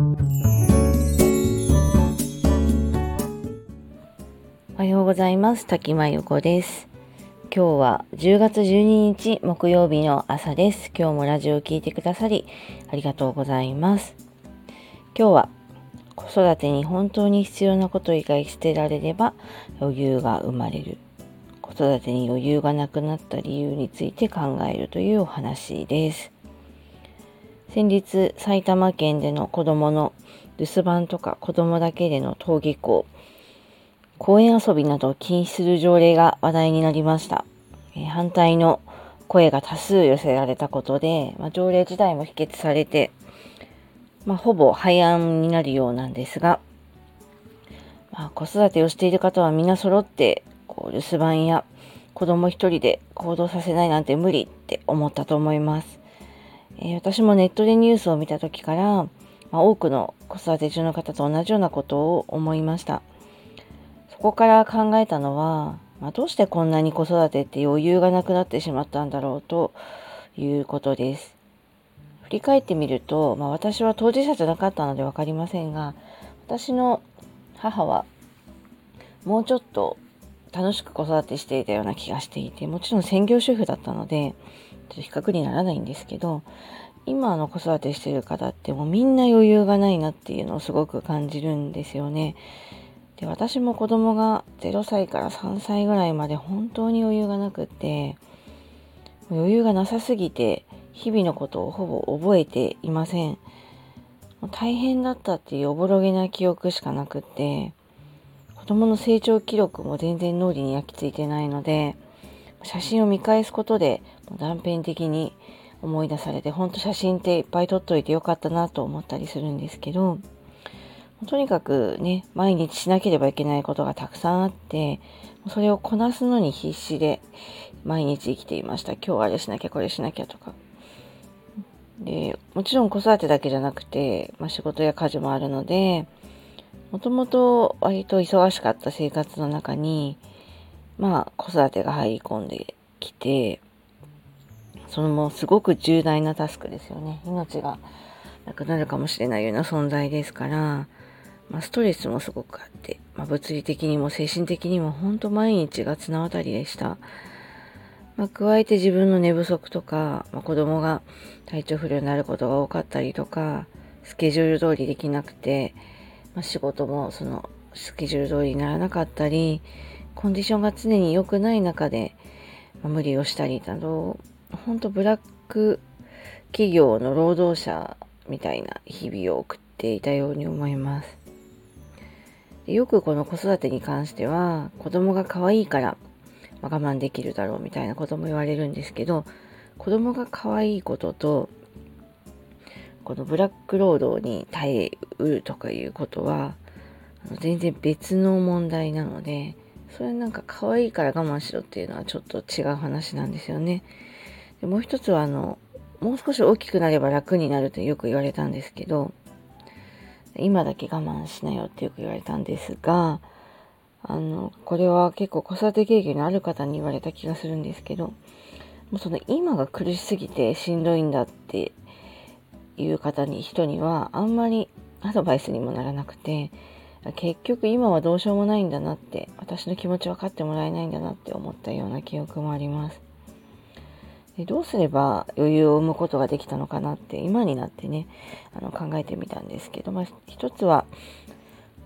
おはようございます。滝真由子です。今日は10月12日木曜日の朝です。今日もラジオを聴いてくださりありがとうございます。今日は子育てに本当に必要なこと以外捨てられれば余裕が生まれる。子育てに余裕がなくなった理由について考えるというお話です。先日埼玉県での子供の留守番とか子供だけでの登下校公園遊びなどを禁止する条例が話題になりました。え反対の声が多数寄せられたことで、まあ、条例自体も否決されて、まあ、ほぼ廃案になるようなんですが、まあ、子育てをしている方はみんな揃ってこう留守番や子供一人で行動させないなんて無理って思ったと思います。え、私もネットでニュースを見た時から、ま、多くの子育て中の方と同じようなことを思いました。そこから考えたのは、ま、どうしてこんなに子育てって余裕がなくなってしまったんだろうということです。振り返ってみると、まあ、私は当事者じゃなかったので分かりませんが私の母はもうちょっと楽しく子育てしていたような気がしていてもちろん専業主婦だったのでちょっと比較にならないんですけど今の子育てしてる方ってもうみんな余裕がないなっていうのをすごく感じるんですよね。で私も子供が0歳から3歳ぐらいまで本当に余裕がなくって余裕がなさすぎて日々のことをほぼ覚えていません大変だったっていうおぼろげな記憶しかなくって子供の成長記録も全然脳裏に焼き付いてないので写真を見返すことで断片的に思い出されて本当写真っていっぱい撮っといてよかったなと思ったりするんですけどとにかくね、毎日しなければいけないことがたくさんあって、それをこなすのに必死で毎日生きていました。今日あれしなきゃこれしなきゃとか。で、もちろん子育てだけじゃなくて、まあ、仕事や家事もあるので、もともと割と忙しかった生活の中に、まあ子育てが入り込んできて、そのもうすごく重大なタスクですよね。命がなくなるかもしれないような存在ですから、まあ、ストレスもすごくあって、まあ、物理的にも精神的にも本当毎日が綱渡りでした。まあ、加えて自分の寝不足とか、まあ、子供が体調不良になることが多かったりとか、スケジュール通りできなくて、まあ、仕事もそのスケジュール通りにならなかったり、コンディションが常に良くない中で、ま、無理をしたりなど、本当ブラック企業の労働者みたいな日々を送っていたように思います。よくこの子育てに関しては子供が可愛いから、ま、我慢できるだろうみたいなことも言われるんですけど子供が可愛いこととこのブラック労働に耐えうるとかいうことは全然別の問題なのでそれなんか可愛いから我慢しろっていうのはちょっと違う話なんですよね。でもう一つはあのもう少し大きくなれば楽になるとよく言われたんですけど今だけ我慢しなよってよく言われたんですが、あの、これは結構子育て経験のある方に言われた気がするんですけど、もうその今が苦しすぎてしんどいんだっていう方に、人にはあんまりアドバイスにもならなくて、結局今はどうしようもないんだなって、私の気持ち分かってもらえないんだなって思ったような記憶もあります。でどうすれば余裕を生むことができたのかなって今になってねあの考えてみたんですけど、まあ、一つは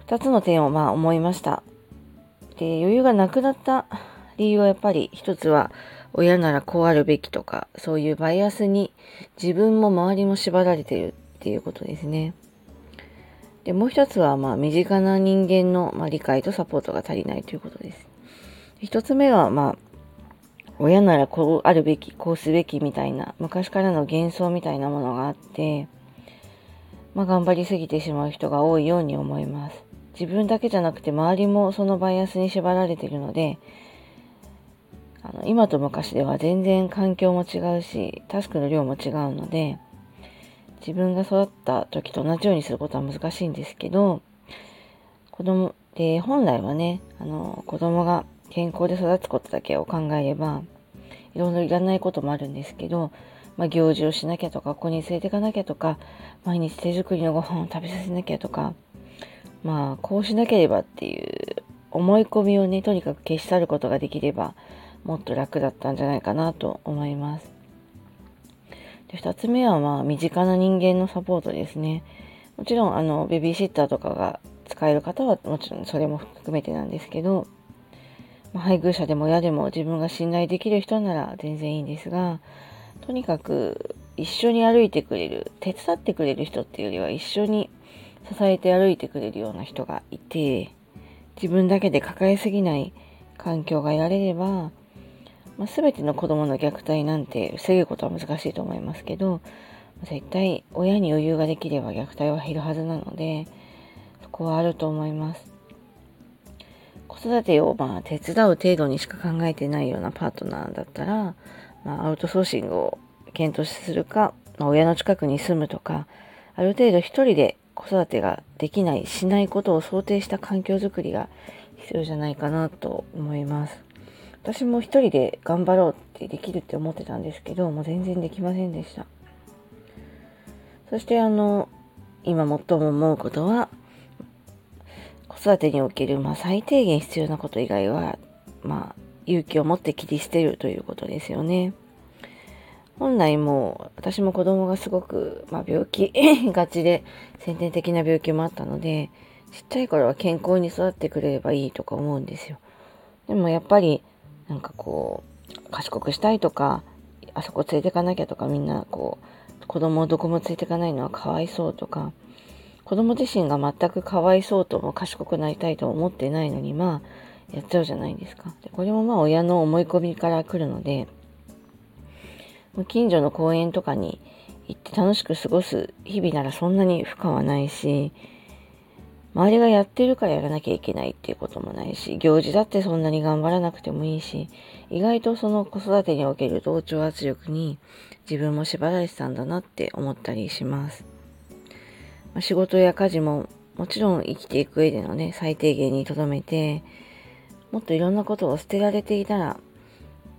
2つの点をまあ思いましたで余裕がなくなった理由はやっぱり一つは親ならこうあるべきとかそういうバイアスに自分も周りも縛られてるっていうことですねでもう一つはまあ身近な人間のまあ理解とサポートが足りないということです一つ目はまあ親ならこうあるべき、こうすべきみたいな、昔からの幻想みたいなものがあって、まあ、頑張りすぎてしまう人が多いように思います。自分だけじゃなくて周りもそのバイアスに縛られているので、あの今と昔では全然環境も違うし、タスクの量も違うので、自分が育った時と同じようにすることは難しいんですけど、子供で本来はね、あの子供が健康で育つことだけを考えれば、いろいろいらないこともあるんですけど、まあ、行事をしなきゃとか、ここに連れていかなきゃとか、毎日手作りのご飯を食べさせなきゃとか、まあ、こうしなければっていう思い込みをね、とにかく消し去ることができれば、もっと楽だったんじゃないかなと思います。で2つ目は、まあ、身近な人間のサポートですね。もちろん、あの、ベビーシッターとかが使える方は、もちろんそれも含めてなんですけど、まあ、配偶者でも親でも自分が信頼できる人なら全然いいんですが、とにかく一緒に歩いてくれる、手伝ってくれる人っていうよりは一緒に支えて歩いてくれるような人がいて、自分だけで抱えすぎない環境が得られれば、まあ、全ての子供の虐待なんて防ぐことは難しいと思いますけど、絶対親に余裕ができれば虐待は減るはずなので、そこはあると思います。子育てをまあ手伝う程度にしか考えてないようなパートナーだったら、まあ、アウトソーシングを検討するか、まあ、親の近くに住むとか、ある程度一人で子育てができない、しないことを想定した環境づくりが必要じゃないかなと思います。私も一人で頑張ろうってできるって思ってたんですけど、もう全然できませんでした。そしてあの、今最も思うことは、子育てにおける、まあ、最低限必要なこと以外は、まあ、勇気を持って切り捨てるということですよね。本来もう私も子供がすごく、まあ、病気 がちで先天的な病気もあったのでちっちゃい頃は健康に育ってくれればいいとか思うんですよ。でもやっぱりなんかこう賢くしたいとかあそこ連れてかなきゃとかみんなこう子供をどこも連れてかないのはかわいそうとか子供自身が全くかわいそうとも賢くなりたいと思ってないのにまあやっちゃうじゃないですか。でこれもまあ親の思い込みから来るので近所の公園とかに行って楽しく過ごす日々ならそんなに負荷はないし、周りがやってるからやらなきゃいけないっていうこともないし、行事だってそんなに頑張らなくてもいいし、意外とその子育てにおける同調圧力に自分も縛られてたんだなって思ったりします。まあ、仕事や家事ももちろん生きていく上でのね、最低限に留めて、もっといろんなことを捨てられていたら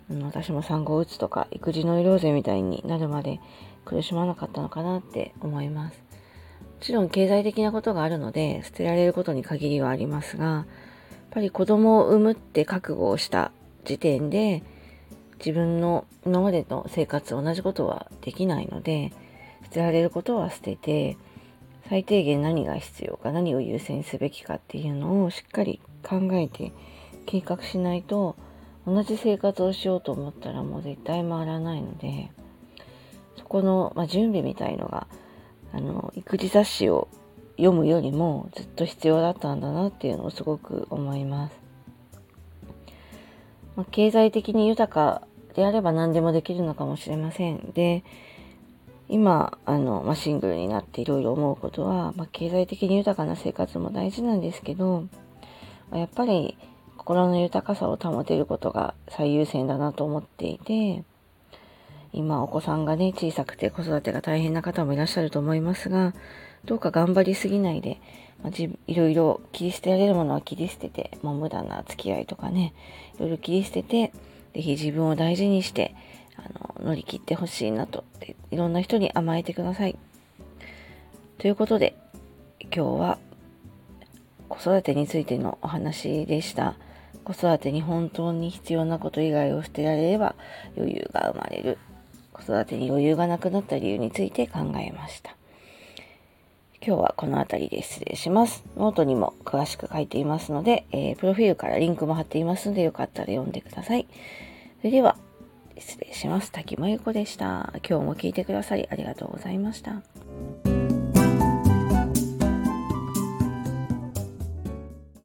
私も産後うつとか育児ノイローゼみたいになるまで苦しまなかったのかなって思います。もちろん経済的なことがあるので捨てられることに限りはありますが、やっぱり子供を産むって覚悟をした時点で自分の今までの生活同じことはできないので、捨てられることは捨てて、最低限何が必要か何を優先すべきかっていうのをしっかり考えて計画しないと同じ生活をしようと思ったらもう絶対回らないのでそこの、まあ、準備みたいのがあの育児雑誌を読むよりもずっと必要だったんだなっていうのをすごく思います。まあ、経済的に豊かであれば何でもできるのかもしれません。で、今、あの、まあ、シングルになっていろいろ思うことは、まあ、経済的に豊かな生活も大事なんですけど、やっぱり心の豊かさを保てることが最優先だなと思っていて、今お子さんがね、小さくて子育てが大変な方もいらっしゃると思いますが、どうか頑張りすぎないで、まあ、いろいろ切り捨てられるものは切り捨てて、もう無駄な付き合いとかね、いろいろ切り捨てて、ぜひ自分を大事にして、あの、乗り切ってほしいなと、いろんな人に甘えてください。ということで、今日は子育てについてのお話でした。子育てに本当に必要なこと以外を捨てられれば余裕が生まれる。子育てに余裕がなくなった理由について考えました。今日はこの辺りで失礼します。ノートにも詳しく書いていますので、えー、プロフィールからリンクも貼っていますので、よかったら読んでください。それでは、失礼します。滝真由子でした。今日も聞いてくださりありがとうございました。